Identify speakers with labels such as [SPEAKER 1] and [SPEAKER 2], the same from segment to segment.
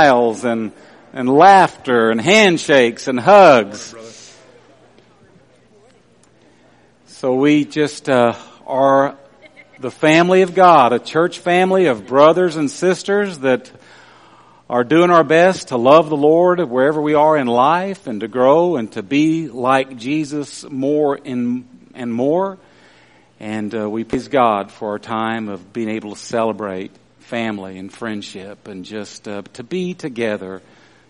[SPEAKER 1] smiles and, and laughter and handshakes and hugs. So we just uh, are the family of God, a church family of brothers and sisters that are doing our best to love the Lord wherever we are in life and to grow and to be like Jesus more in, and more. And uh, we praise God for our time of being able to celebrate family and friendship and just uh, to be together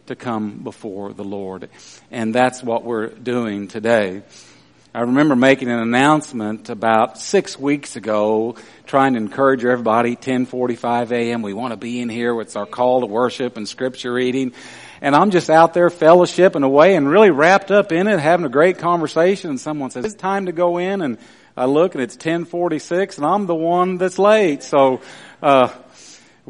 [SPEAKER 1] to come before the Lord. And that's what we're doing today. I remember making an announcement about six weeks ago, trying to encourage everybody, 1045 a.m. We want to be in here. It's our call to worship and scripture reading. And I'm just out there fellowshipping away and really wrapped up in it, having a great conversation. And someone says, it's time to go in. And I look and it's 1046 and I'm the one that's late. So, uh,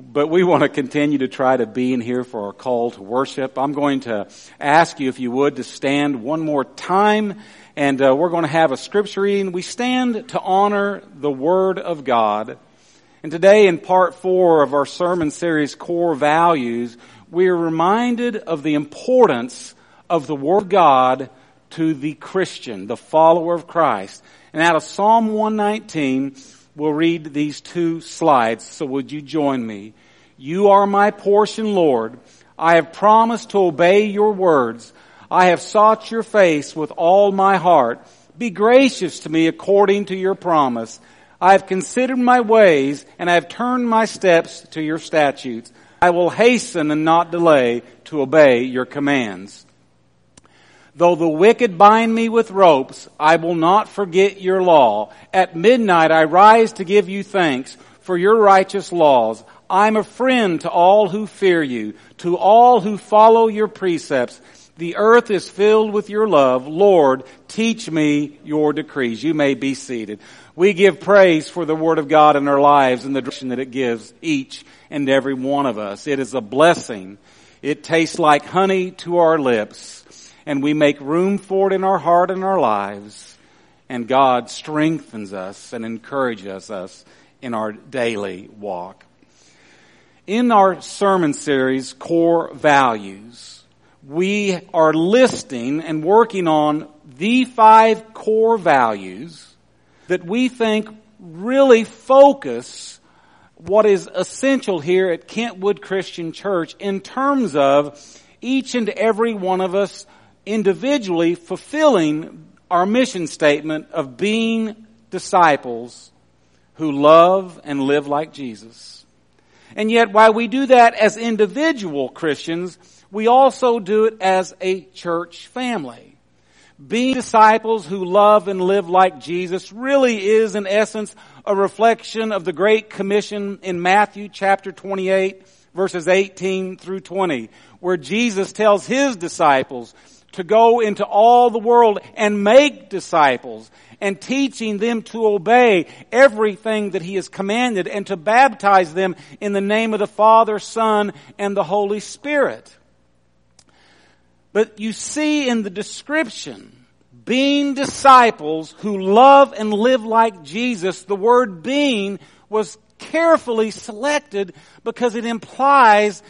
[SPEAKER 1] but we want to continue to try to be in here for our call to worship. I'm going to ask you, if you would, to stand one more time and uh, we're going to have a scripture reading. We stand to honor the Word of God. And today in part four of our sermon series, Core Values, we are reminded of the importance of the Word of God to the Christian, the follower of Christ. And out of Psalm 119, we'll read these two slides. So would you join me? You are my portion, Lord. I have promised to obey your words. I have sought your face with all my heart. Be gracious to me according to your promise. I have considered my ways and I have turned my steps to your statutes. I will hasten and not delay to obey your commands. Though the wicked bind me with ropes, I will not forget your law. At midnight I rise to give you thanks for your righteous laws. I'm a friend to all who fear you, to all who follow your precepts. The earth is filled with your love. Lord, teach me your decrees. You may be seated. We give praise for the Word of God in our lives and the direction that it gives each and every one of us. It is a blessing. It tastes like honey to our lips and we make room for it in our heart and our lives. And God strengthens us and encourages us in our daily walk. In our sermon series, Core Values, we are listing and working on the five core values that we think really focus what is essential here at Kentwood Christian Church in terms of each and every one of us individually fulfilling our mission statement of being disciples who love and live like Jesus. And yet while we do that as individual Christians, we also do it as a church family. Being disciples who love and live like Jesus really is in essence a reflection of the Great Commission in Matthew chapter 28 verses 18 through 20 where Jesus tells his disciples to go into all the world and make disciples and teaching them to obey everything that he has commanded and to baptize them in the name of the Father, Son, and the Holy Spirit. But you see in the description, being disciples who love and live like Jesus, the word being was carefully selected because it implies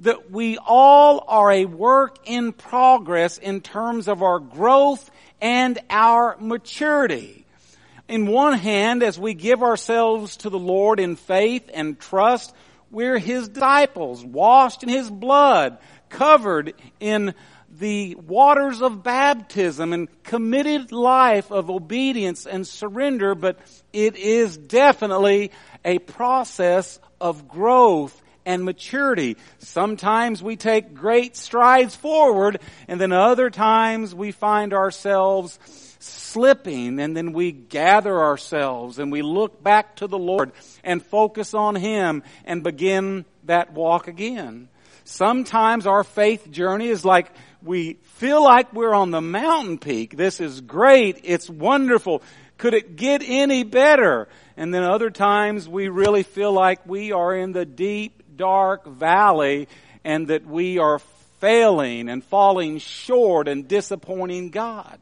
[SPEAKER 1] that we all are a work in progress in terms of our growth and our maturity. In one hand, as we give ourselves to the Lord in faith and trust, we're His disciples, washed in His blood, covered in the waters of baptism and committed life of obedience and surrender, but it is definitely a process of growth and maturity. Sometimes we take great strides forward and then other times we find ourselves slipping and then we gather ourselves and we look back to the Lord and focus on Him and begin that walk again. Sometimes our faith journey is like we feel like we're on the mountain peak. This is great. It's wonderful. Could it get any better? And then other times we really feel like we are in the deep, dark valley and that we are failing and falling short and disappointing God.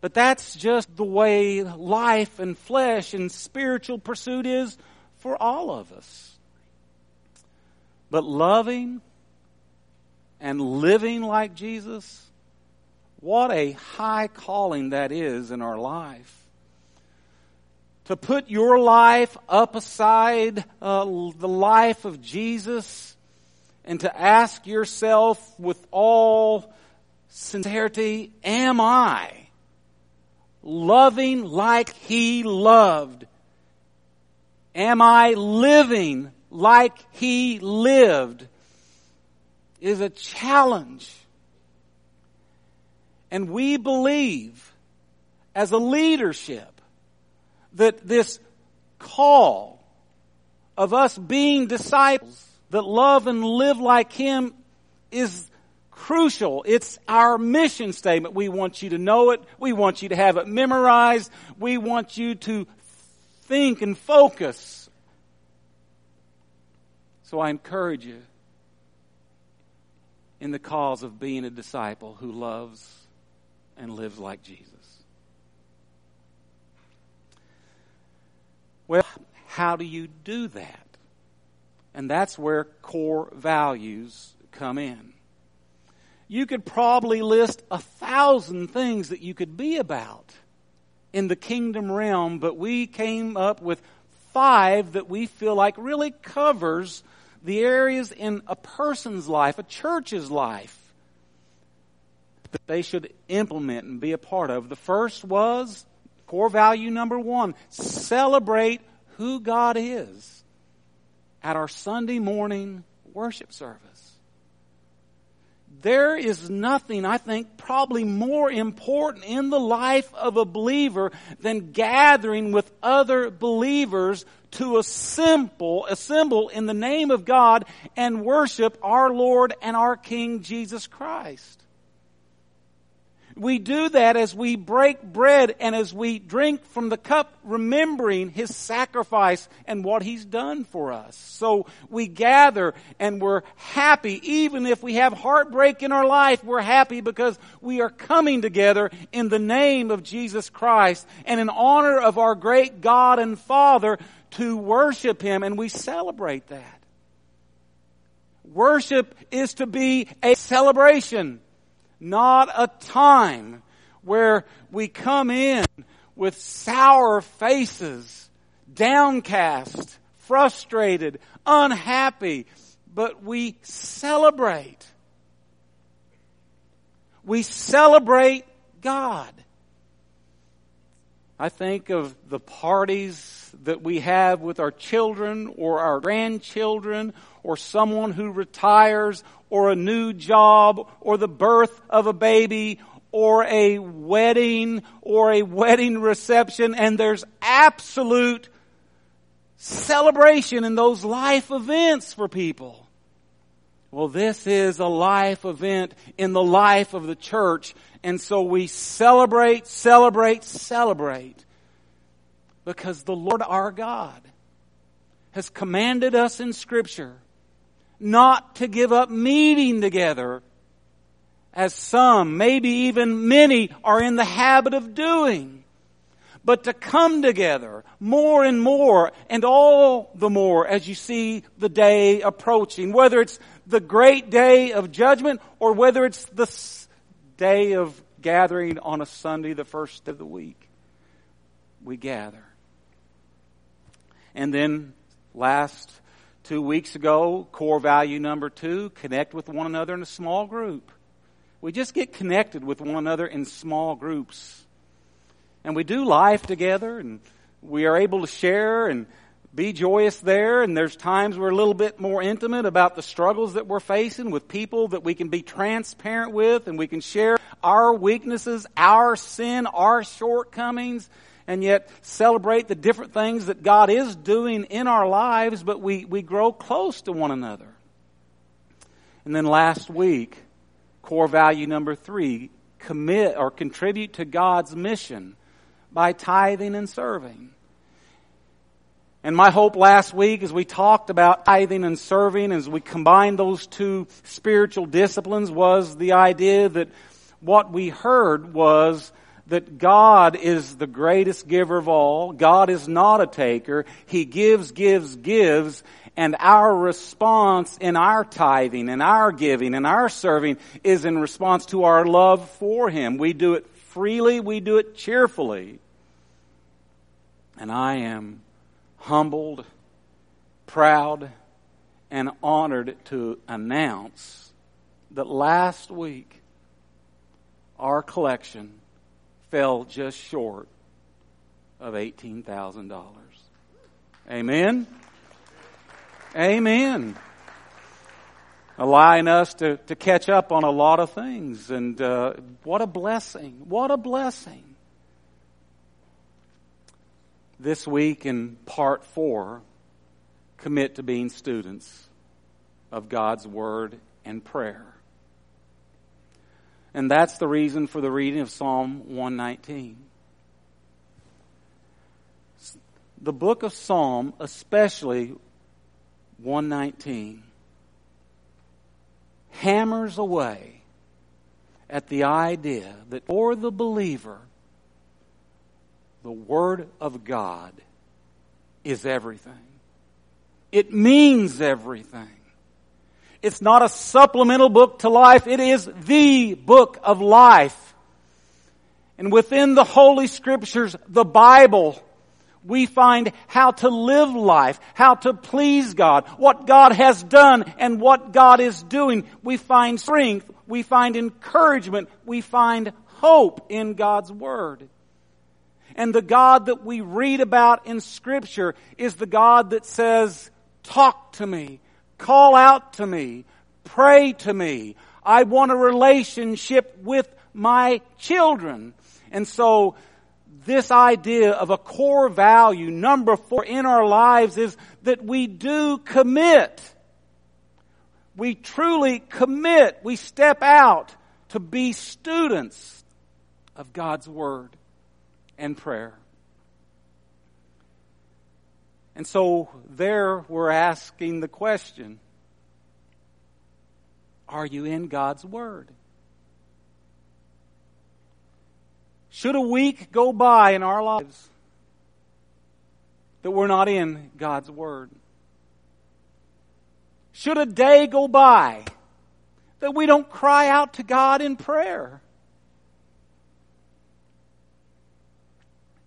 [SPEAKER 1] But that's just the way life and flesh and spiritual pursuit is for all of us. But loving and living like Jesus, what a high calling that is in our life. To put your life up aside uh, the life of Jesus and to ask yourself with all sincerity, am I loving like He loved? Am I living like He lived? Is a challenge. And we believe as a leadership that this call of us being disciples that love and live like Him is crucial. It's our mission statement. We want you to know it. We want you to have it memorized. We want you to think and focus. So I encourage you in the cause of being a disciple who loves and lives like Jesus. Well, how do you do that? And that's where core values come in. You could probably list a thousand things that you could be about in the kingdom realm, but we came up with five that we feel like really covers the areas in a person's life, a church's life, that they should implement and be a part of. The first was core value number one celebrate who God is at our Sunday morning worship service. There is nothing, I think, probably more important in the life of a believer than gathering with other believers to assemble, assemble in the name of God and worship our Lord and our King Jesus Christ. We do that as we break bread and as we drink from the cup, remembering His sacrifice and what He's done for us. So we gather and we're happy. Even if we have heartbreak in our life, we're happy because we are coming together in the name of Jesus Christ and in honor of our great God and Father to worship Him and we celebrate that. Worship is to be a celebration not a time where we come in with sour faces, downcast, frustrated, unhappy, but we celebrate. We celebrate God. I think of the parties that we have with our children or our grandchildren or someone who retires or a new job or the birth of a baby or a wedding or a wedding reception and there's absolute celebration in those life events for people. Well, this is a life event in the life of the church. And so we celebrate, celebrate, celebrate. Because the Lord our God has commanded us in scripture not to give up meeting together as some, maybe even many, are in the habit of doing but to come together more and more and all the more as you see the day approaching, whether it's the great day of judgment or whether it's the day of gathering on a Sunday, the first of the week. We gather. And then last two weeks ago, core value number two, connect with one another in a small group. We just get connected with one another in small groups and we do life together and we are able to share and be joyous there and there's times we're a little bit more intimate about the struggles that we're facing with people that we can be transparent with and we can share our weaknesses, our sin, our shortcomings and yet celebrate the different things that God is doing in our lives, but we, we grow close to one another. And then last week, core value number three, commit or contribute to God's mission by tithing and serving. And my hope last week as we talked about tithing and serving, as we combined those two spiritual disciplines was the idea that what we heard was that God is the greatest giver of all. God is not a taker. He gives, gives, gives. And our response in our tithing and our giving and our serving is in response to our love for Him. We do it freely, we do it cheerfully. And I am humbled, proud, and honored to announce that last week our collection fell just short of $18,000. Amen? Amen. Allowing us to, to catch up on a lot of things. And uh, what a blessing. What a blessing. This week in part four, commit to being students of God's Word and prayer. And that's the reason for the reading of Psalm 119. The book of Psalm, especially 119, hammers away at the idea that for the believer, the Word of God is everything. It means everything. It's not a supplemental book to life. It is the book of life. And within the Holy Scriptures, the Bible, we find how to live life, how to please God, what God has done and what God is doing. We find strength, we find encouragement, we find hope in God's Word. And the God that we read about in Scripture is the God that says, talk to me, Call out to me. Pray to me. I want a relationship with my children. And so this idea of a core value, number four in our lives is that we do commit. We truly commit. We step out to be students of God's Word and prayer. And so there we're asking the question, are you in God's Word? Should a week go by in our lives that we're not in God's Word? Should a day go by that we don't cry out to God in prayer?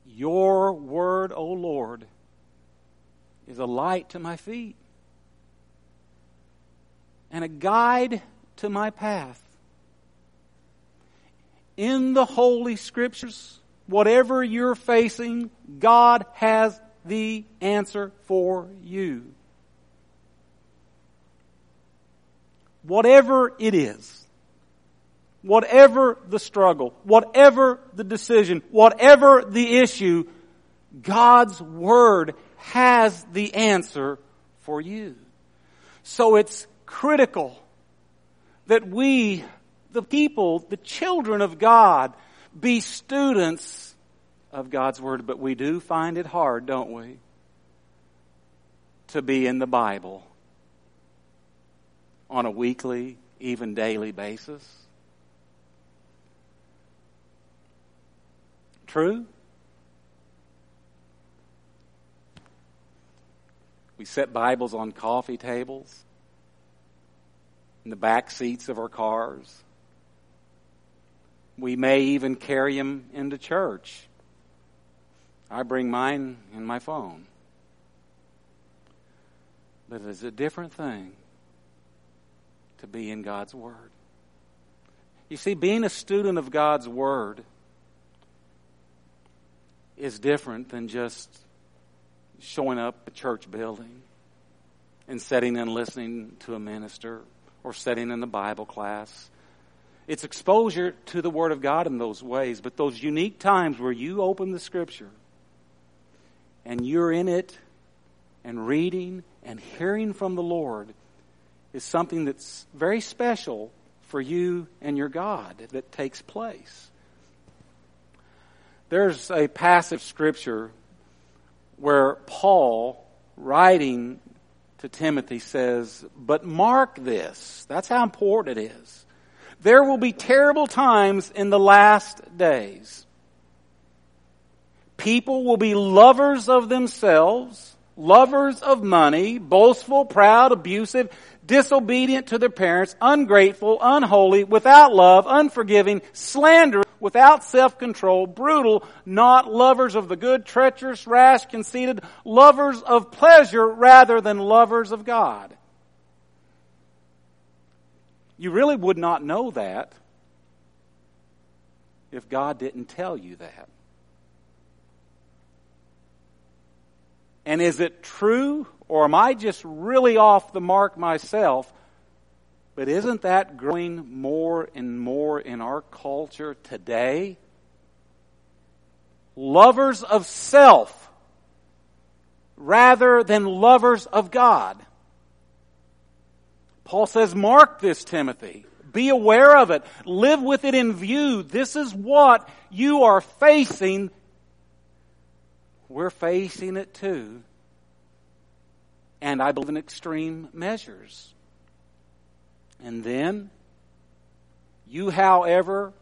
[SPEAKER 1] Your Word, O Lord, is a light to my feet and a guide to my path. In the Holy Scriptures, whatever you're facing, God has the answer for you. Whatever it is, whatever the struggle, whatever the decision, whatever the issue, God's Word has the answer for you. So it's critical that we, the people, the children of God, be students of God's Word. But we do find it hard, don't we? To be in the Bible on a weekly, even daily basis. True? We set Bibles on coffee tables, in the back seats of our cars. We may even carry them into church. I bring mine in my phone. But it's a different thing to be in God's Word. You see, being a student of God's Word is different than just showing up at church building and sitting and listening to a minister or sitting in the Bible class. It's exposure to the Word of God in those ways, but those unique times where you open the Scripture and you're in it and reading and hearing from the Lord is something that's very special for you and your God that takes place. There's a passage of Scripture where Paul, writing to Timothy, says, But mark this. That's how important it is. There will be terrible times in the last days. People will be lovers of themselves, lovers of money, boastful, proud, abusive, disobedient to their parents, ungrateful, unholy, without love, unforgiving, slanderous, without self-control, brutal, not lovers of the good, treacherous, rash, conceited, lovers of pleasure rather than lovers of God. You really would not know that if God didn't tell you that. And is it true, or am I just really off the mark myself? But isn't that growing more and more in our culture today? Lovers of self rather than lovers of God. Paul says, mark this, Timothy. Be aware of it. Live with it in view. This is what you are facing we're facing it too. And I believe in extreme measures. And then, you, however,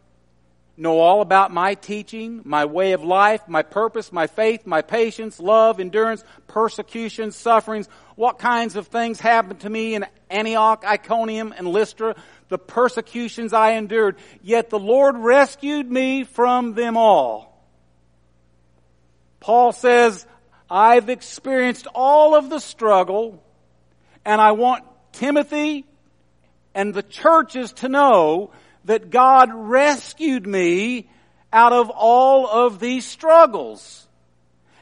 [SPEAKER 1] know all about my teaching, my way of life, my purpose, my faith, my patience, love, endurance, persecution, sufferings, what kinds of things happened to me in Antioch, Iconium, and Lystra, the persecutions I endured. Yet the Lord rescued me from them all. Paul says, I've experienced all of the struggle and I want Timothy and the churches to know that God rescued me out of all of these struggles.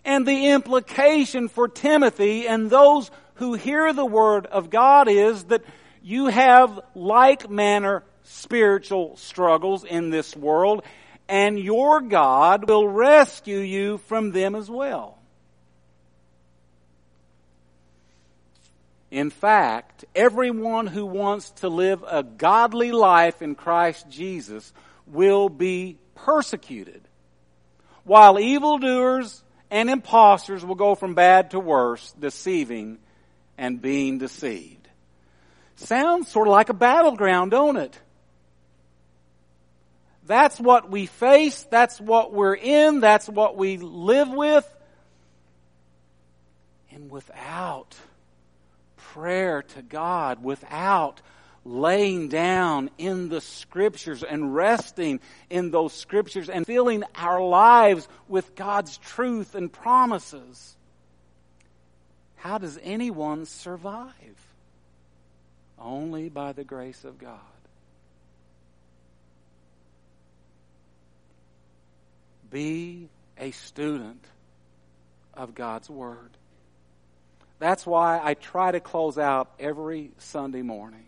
[SPEAKER 1] And the implication for Timothy and those who hear the word of God is that you have like manner spiritual struggles in this world and your God will rescue you from them as well. In fact, everyone who wants to live a godly life in Christ Jesus will be persecuted, while evildoers and impostors will go from bad to worse, deceiving and being deceived. Sounds sort of like a battleground, don't it? That's what we face. That's what we're in. That's what we live with. And without prayer to God, without laying down in the scriptures and resting in those scriptures and filling our lives with God's truth and promises, how does anyone survive? Only by the grace of God. Be a student of God's Word. That's why I try to close out every Sunday morning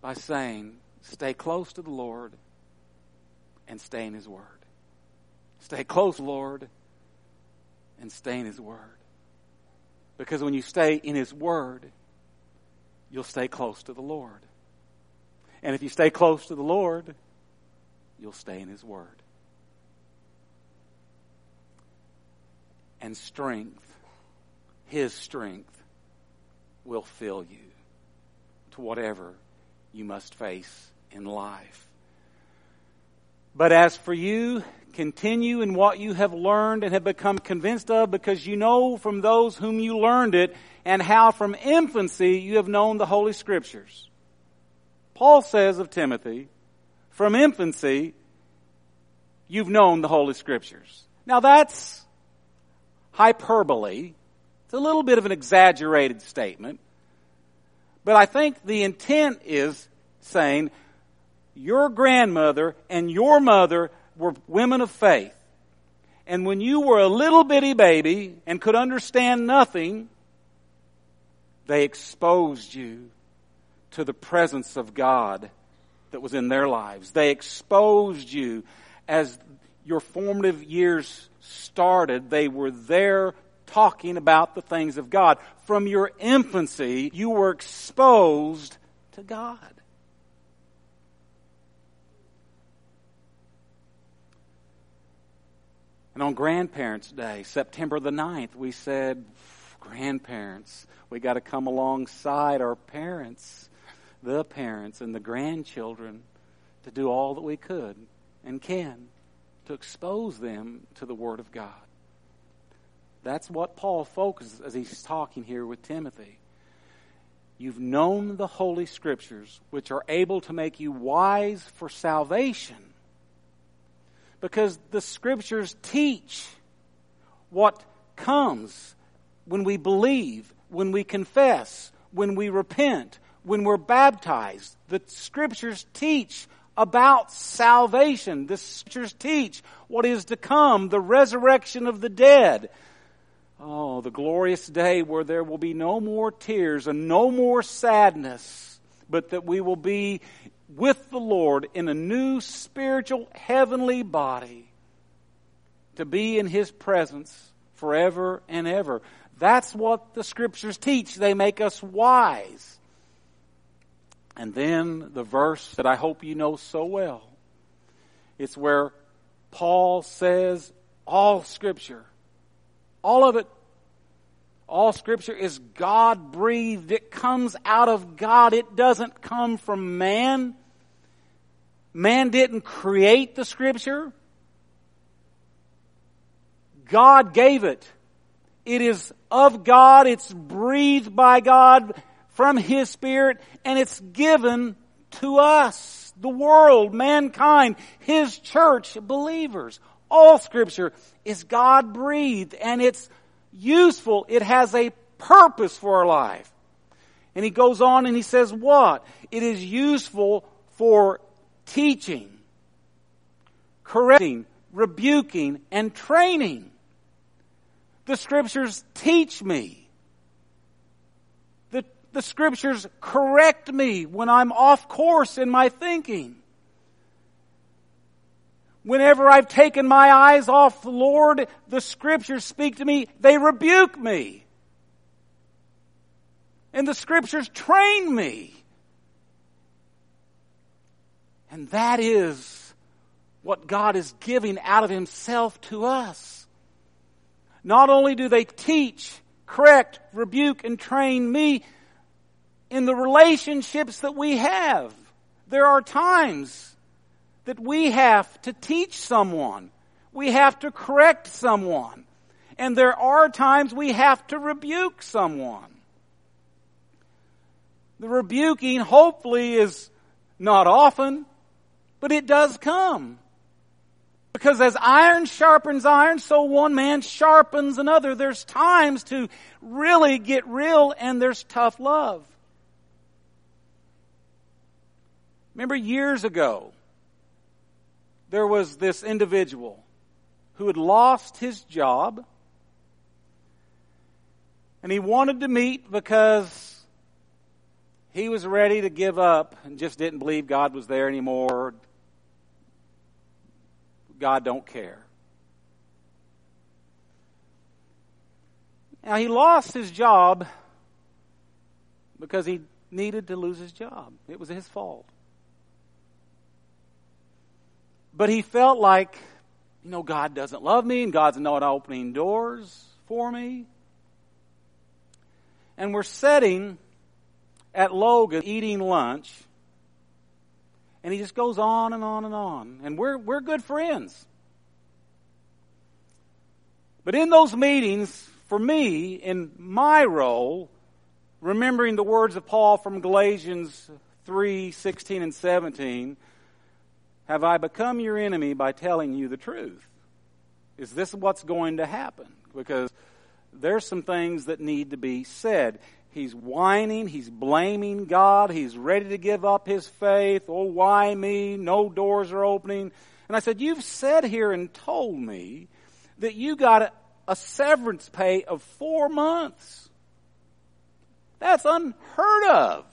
[SPEAKER 1] by saying, stay close to the Lord and stay in His Word. Stay close, Lord, and stay in His Word. Because when you stay in His Word, you'll stay close to the Lord. And if you stay close to the Lord, you'll stay in His Word. and strength, His strength, will fill you to whatever you must face in life. But as for you, continue in what you have learned and have become convinced of because you know from those whom you learned it and how from infancy you have known the Holy Scriptures. Paul says of Timothy, from infancy, you've known the Holy Scriptures. Now that's hyperbole. It's a little bit of an exaggerated statement. But I think the intent is saying your grandmother and your mother were women of faith. And when you were a little bitty baby and could understand nothing, they exposed you to the presence of God that was in their lives. They exposed you as your formative years started, they were there talking about the things of God. From your infancy, you were exposed to God. And on Grandparents' Day, September the 9th, we said, grandparents, we got to come alongside our parents, the parents, and the grandchildren to do all that we could and can to expose them to the Word of God. That's what Paul focuses as he's talking here with Timothy. You've known the Holy Scriptures, which are able to make you wise for salvation. Because the Scriptures teach what comes when we believe, when we confess, when we repent, when we're baptized. The Scriptures teach about salvation. The Scriptures teach what is to come, the resurrection of the dead. Oh, the glorious day where there will be no more tears and no more sadness, but that we will be with the Lord in a new spiritual heavenly body to be in His presence forever and ever. That's what the scriptures teach. They make us wise. And then the verse that I hope you know so well. It's where Paul says all scripture all of it. All scripture is God breathed. It comes out of God. It doesn't come from man. Man didn't create the scripture. God gave it. It is of God. It's breathed by God from His Spirit and it's given to us, the world, mankind, His church, believers. All scripture is God breathed and it's useful. It has a purpose for our life. And he goes on and he says what? It is useful for teaching, correcting, rebuking, and training. The scriptures teach me. The, the scriptures correct me when I'm off course in my thinking. Whenever I've taken my eyes off the Lord, the scriptures speak to me, they rebuke me. And the scriptures train me. And that is what God is giving out of Himself to us. Not only do they teach, correct, rebuke, and train me in the relationships that we have. There are times that we have to teach someone. We have to correct someone. And there are times we have to rebuke someone. The rebuking hopefully is not often, but it does come. Because as iron sharpens iron, so one man sharpens another. There's times to really get real and there's tough love. Remember years ago, there was this individual who had lost his job and he wanted to meet because he was ready to give up and just didn't believe God was there anymore. God don't care. Now he lost his job because he needed to lose his job. It was his fault. But he felt like, you know, God doesn't love me and God's not opening doors for me. And we're sitting at Logan eating lunch. And he just goes on and on and on. And we're, we're good friends. But in those meetings, for me, in my role, remembering the words of Paul from Galatians 3, 16 and 17, have I become your enemy by telling you the truth? Is this what's going to happen? Because there's some things that need to be said. He's whining, he's blaming God, he's ready to give up his faith. Oh, why me? No doors are opening. And I said, You've said here and told me that you got a, a severance pay of four months. That's unheard of.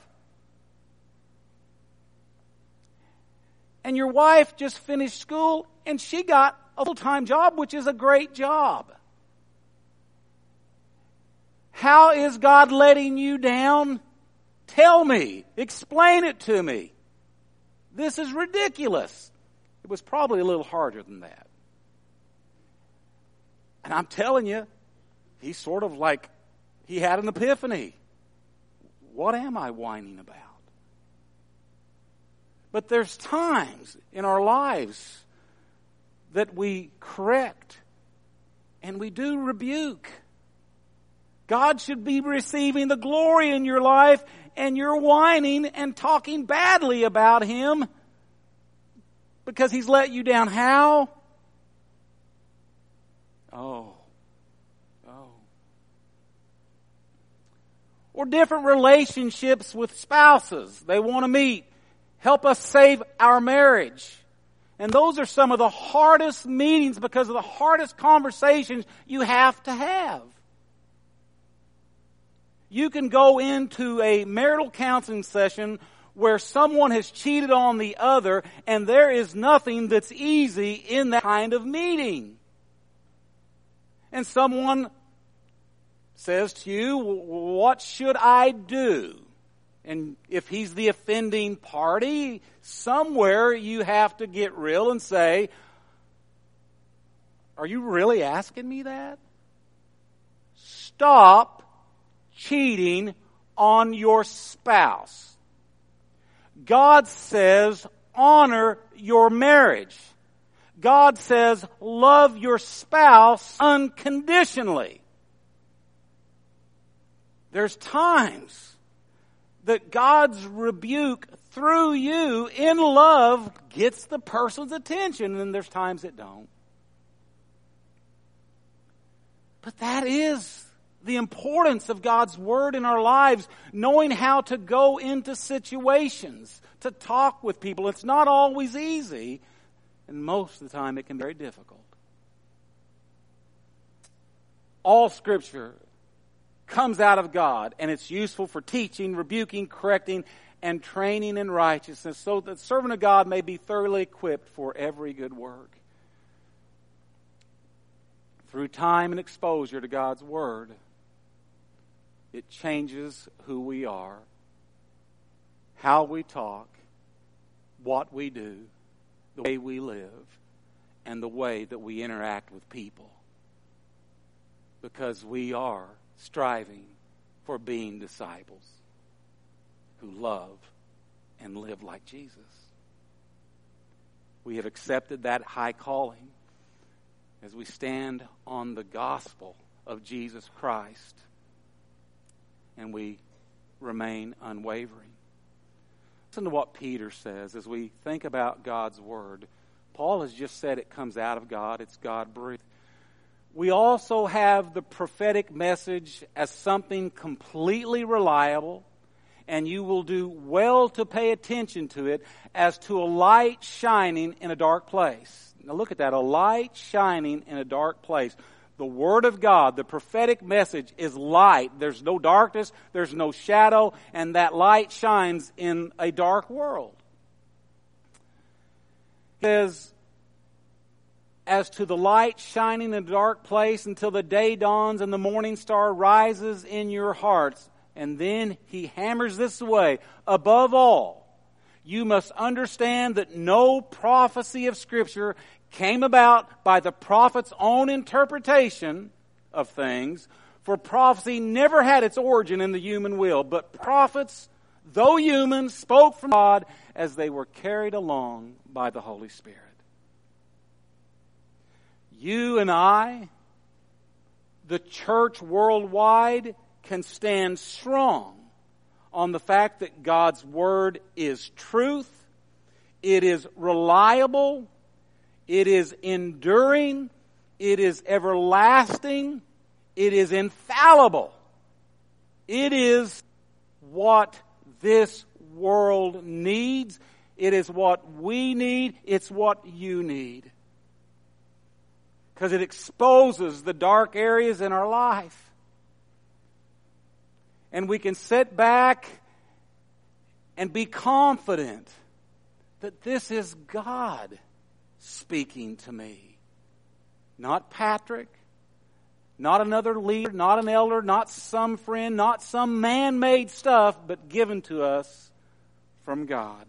[SPEAKER 1] And your wife just finished school and she got a full time job, which is a great job. How is God letting you down? Tell me. Explain it to me. This is ridiculous. It was probably a little harder than that. And I'm telling you, he's sort of like, he had an epiphany. What am I whining about? But there's times in our lives that we correct and we do rebuke. God should be receiving the glory in your life and you're whining and talking badly about Him because He's let you down. How? Oh. Oh. Or different relationships with spouses. They want to meet. Help us save our marriage. And those are some of the hardest meetings because of the hardest conversations you have to have. You can go into a marital counseling session where someone has cheated on the other and there is nothing that's easy in that kind of meeting. And someone says to you, what should I do? And if he's the offending party, somewhere you have to get real and say, Are you really asking me that? Stop cheating on your spouse. God says, honor your marriage. God says, love your spouse unconditionally. There's times that God's rebuke through you in love gets the person's attention, and there's times it don't. But that is the importance of God's Word in our lives, knowing how to go into situations, to talk with people. It's not always easy, and most of the time it can be very difficult. All Scripture comes out of God, and it's useful for teaching, rebuking, correcting, and training in righteousness, so that the servant of God may be thoroughly equipped for every good work. Through time and exposure to God's Word, it changes who we are, how we talk, what we do, the way we live, and the way that we interact with people. Because we are striving for being disciples who love and live like Jesus. We have accepted that high calling as we stand on the gospel of Jesus Christ and we remain unwavering. Listen to what Peter says as we think about God's Word. Paul has just said it comes out of God, it's God breathed we also have the prophetic message as something completely reliable, and you will do well to pay attention to it as to a light shining in a dark place. Now look at that, a light shining in a dark place. The Word of God, the prophetic message is light. There's no darkness, there's no shadow, and that light shines in a dark world. It says, as to the light shining in a dark place until the day dawns and the morning star rises in your hearts. And then he hammers this away. Above all, you must understand that no prophecy of Scripture came about by the prophet's own interpretation of things, for prophecy never had its origin in the human will, but prophets, though human, spoke from God as they were carried along by the Holy Spirit you and I, the church worldwide, can stand strong on the fact that God's Word is truth, it is reliable, it is enduring, it is everlasting, it is infallible. It is what this world needs. It is what we need. It's what you need because it exposes the dark areas in our life. And we can sit back and be confident that this is God speaking to me. Not Patrick, not another leader, not an elder, not some friend, not some man made stuff, but given to us from God.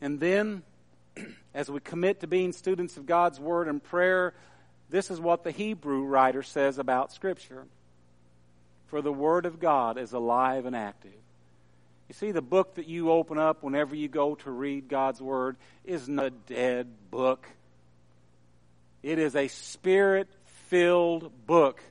[SPEAKER 1] And then as we commit to being students of God's Word and prayer, this is what the Hebrew writer says about Scripture. For the Word of God is alive and active. You see, the book that you open up whenever you go to read God's Word is not a dead book. It is a spirit filled book.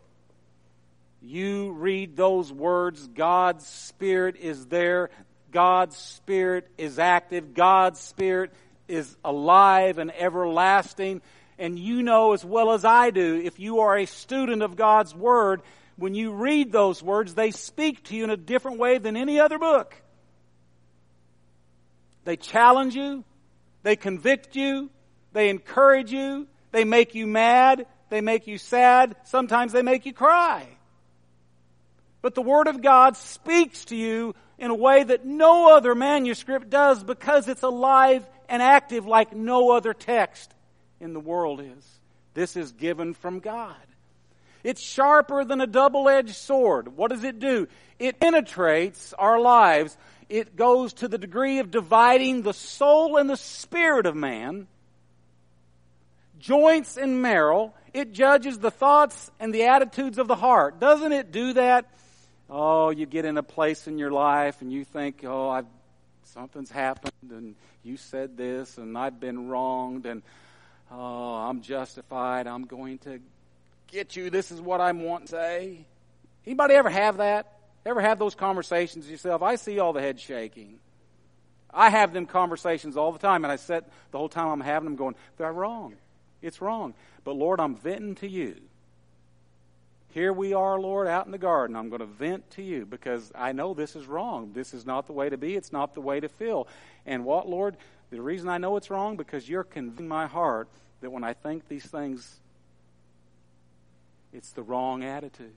[SPEAKER 1] You read those words, God's Spirit is there. God's Spirit is active. God's Spirit is alive and everlasting. And you know as well as I do, if you are a student of God's Word, when you read those words, they speak to you in a different way than any other book. They challenge you. They convict you. They encourage you. They make you mad. They make you sad. Sometimes they make you cry. But the Word of God speaks to you in a way that no other manuscript does because it's alive and active like no other text in the world is. This is given from God. It's sharper than a double-edged sword. What does it do? It penetrates our lives. It goes to the degree of dividing the soul and the spirit of man, joints and marrow. It judges the thoughts and the attitudes of the heart. Doesn't it do that? Oh, you get in a place in your life and you think, oh, I've, something's happened and you said this and I've been wronged and oh, I'm justified. I'm going to get you. This is what I want to say. Anybody ever have that? Ever have those conversations yourself? I see all the head shaking. I have them conversations all the time, and I sit the whole time I'm having them going, they're wrong. It's wrong. But Lord, I'm venting to you. Here we are, Lord, out in the garden. I'm going to vent to you because I know this is wrong. This is not the way to be. It's not the way to feel. And what, Lord? The reason I know it's wrong because you're convincing my heart that when I think these things, it's the wrong attitude.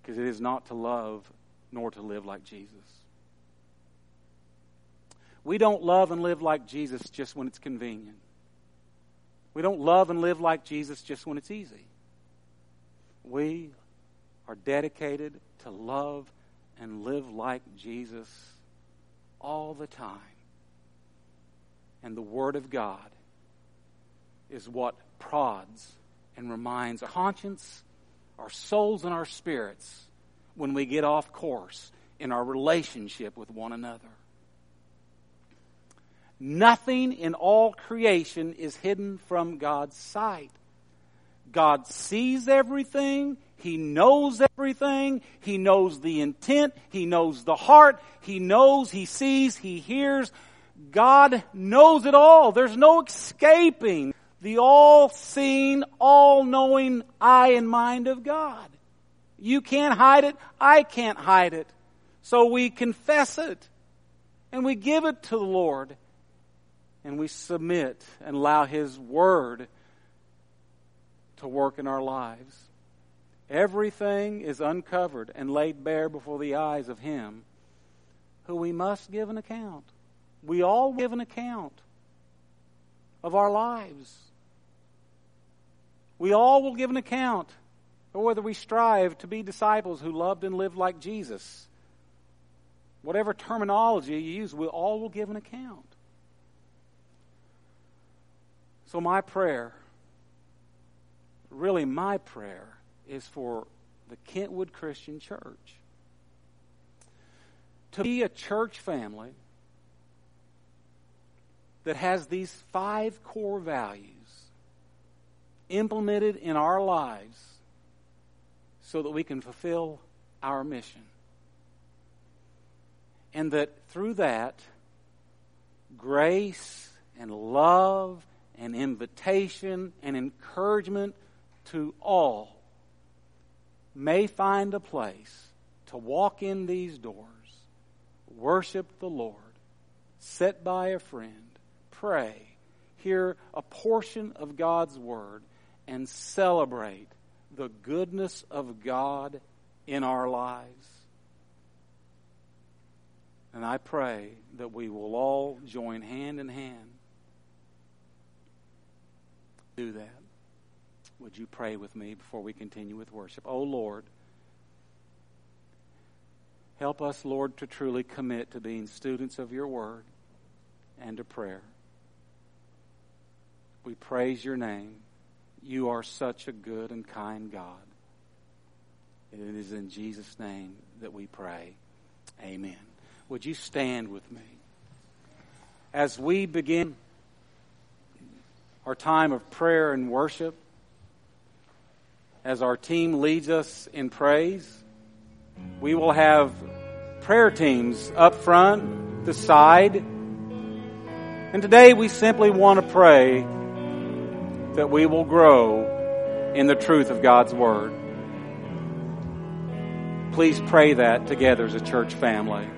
[SPEAKER 1] Because it is not to love nor to live like Jesus. We don't love and live like Jesus just when it's convenient. We don't love and live like Jesus just when it's easy. We are dedicated to love and live like Jesus all the time. And the Word of God is what prods and reminds our conscience, our souls, and our spirits when we get off course in our relationship with one another. Nothing in all creation is hidden from God's sight. God sees everything. He knows everything. He knows the intent. He knows the heart. He knows, He sees, He hears. God knows it all. There's no escaping the all-seeing, all-knowing eye and mind of God. You can't hide it. I can't hide it. So we confess it and we give it to the Lord and we submit and allow His Word to work in our lives. Everything is uncovered and laid bare before the eyes of Him who we must give an account. We all give an account of our lives. We all will give an account whether we strive to be disciples who loved and lived like Jesus. Whatever terminology you use, we all will give an account. So, my prayer, really my prayer, is for the Kentwood Christian Church to be a church family that has these five core values implemented in our lives so that we can fulfill our mission. And that through that, grace and love and invitation and encouragement to all may find a place to walk in these doors, worship the Lord, sit by a friend, pray, hear a portion of God's Word, and celebrate the goodness of God in our lives. And I pray that we will all join hand in hand do that. Would you pray with me before we continue with worship? Oh Lord, help us, Lord, to truly commit to being students of your word and to prayer. We praise your name. You are such a good and kind God. And It is in Jesus' name that we pray. Amen. Would you stand with me? As we begin our time of prayer and worship as our team leads us in praise. We will have prayer teams up front, the side. And today we simply want to pray that we will grow in the truth of God's Word. Please pray that together as a church family.